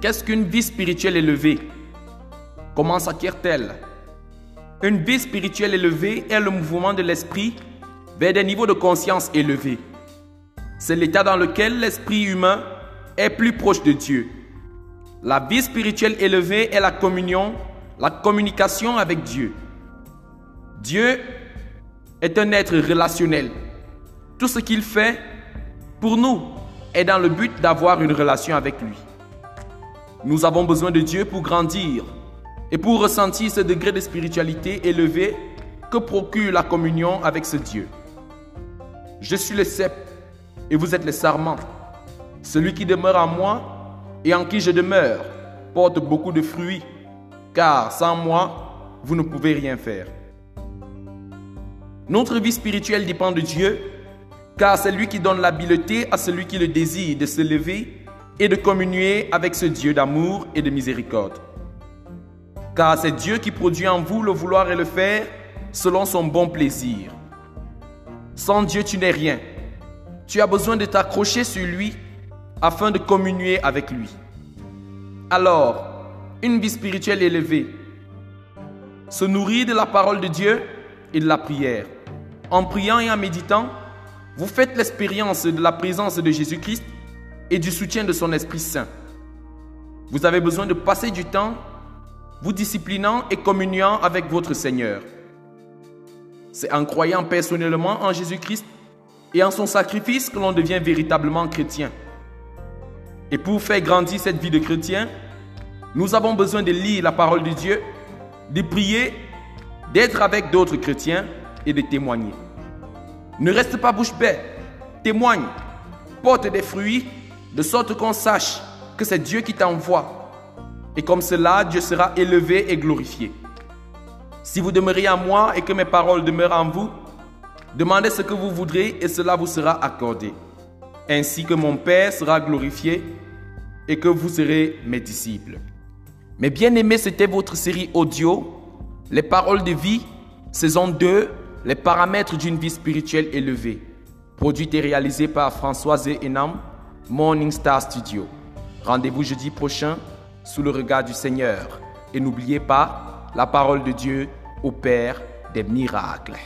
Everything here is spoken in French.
Qu'est-ce qu'une vie spirituelle élevée? Comment s'acquiert-elle? Une vie spirituelle élevée est le mouvement de l'esprit vers des niveaux de conscience élevés. C'est l'état dans lequel l'esprit humain est plus proche de Dieu. La vie spirituelle élevée est la communion, la communication avec Dieu. Dieu est un être relationnel. Tout ce qu'il fait pour nous est dans le but d'avoir une relation avec lui. Nous avons besoin de Dieu pour grandir et pour ressentir ce degré de spiritualité élevé que procure la communion avec ce Dieu. Je suis le cep et vous êtes le sarment. Celui qui demeure en moi et en qui je demeure porte beaucoup de fruits, car sans moi, vous ne pouvez rien faire. Notre vie spirituelle dépend de Dieu, car c'est lui qui donne l'habileté à celui qui le désire de se lever et de communier avec ce Dieu d'amour et de miséricorde. Car c'est Dieu qui produit en vous le vouloir et le faire selon son bon plaisir. Sans Dieu, tu n'es rien. Tu as besoin de t'accrocher sur lui afin de communier avec lui. Alors, une vie spirituelle élevée se nourrit de la parole de Dieu et de la prière. En priant et en méditant, vous faites l'expérience de la présence de Jésus-Christ et du soutien de son Esprit Saint. Vous avez besoin de passer du temps vous disciplinant et communiant avec votre Seigneur. C'est en croyant personnellement en Jésus-Christ et en son sacrifice que l'on devient véritablement chrétien. Et pour faire grandir cette vie de chrétien, nous avons besoin de lire la parole de Dieu, de prier, d'être avec d'autres chrétiens et de témoigner. Ne reste pas bouche bée, témoigne, porte des fruits, de sorte qu'on sache que c'est Dieu qui t'envoie. Et comme cela, Dieu sera élevé et glorifié. Si vous demeurez en moi et que mes paroles demeurent en vous, demandez ce que vous voudrez et cela vous sera accordé. Ainsi que mon Père sera glorifié et que vous serez mes disciples. Mes bien-aimés, c'était votre série audio, Les paroles de vie, saison 2, les paramètres d'une vie spirituelle élevée, produite et réalisée par Françoise Enam, Morning Star Studio. Rendez-vous jeudi prochain sous le regard du Seigneur. Et n'oubliez pas, la parole de Dieu opère des miracles.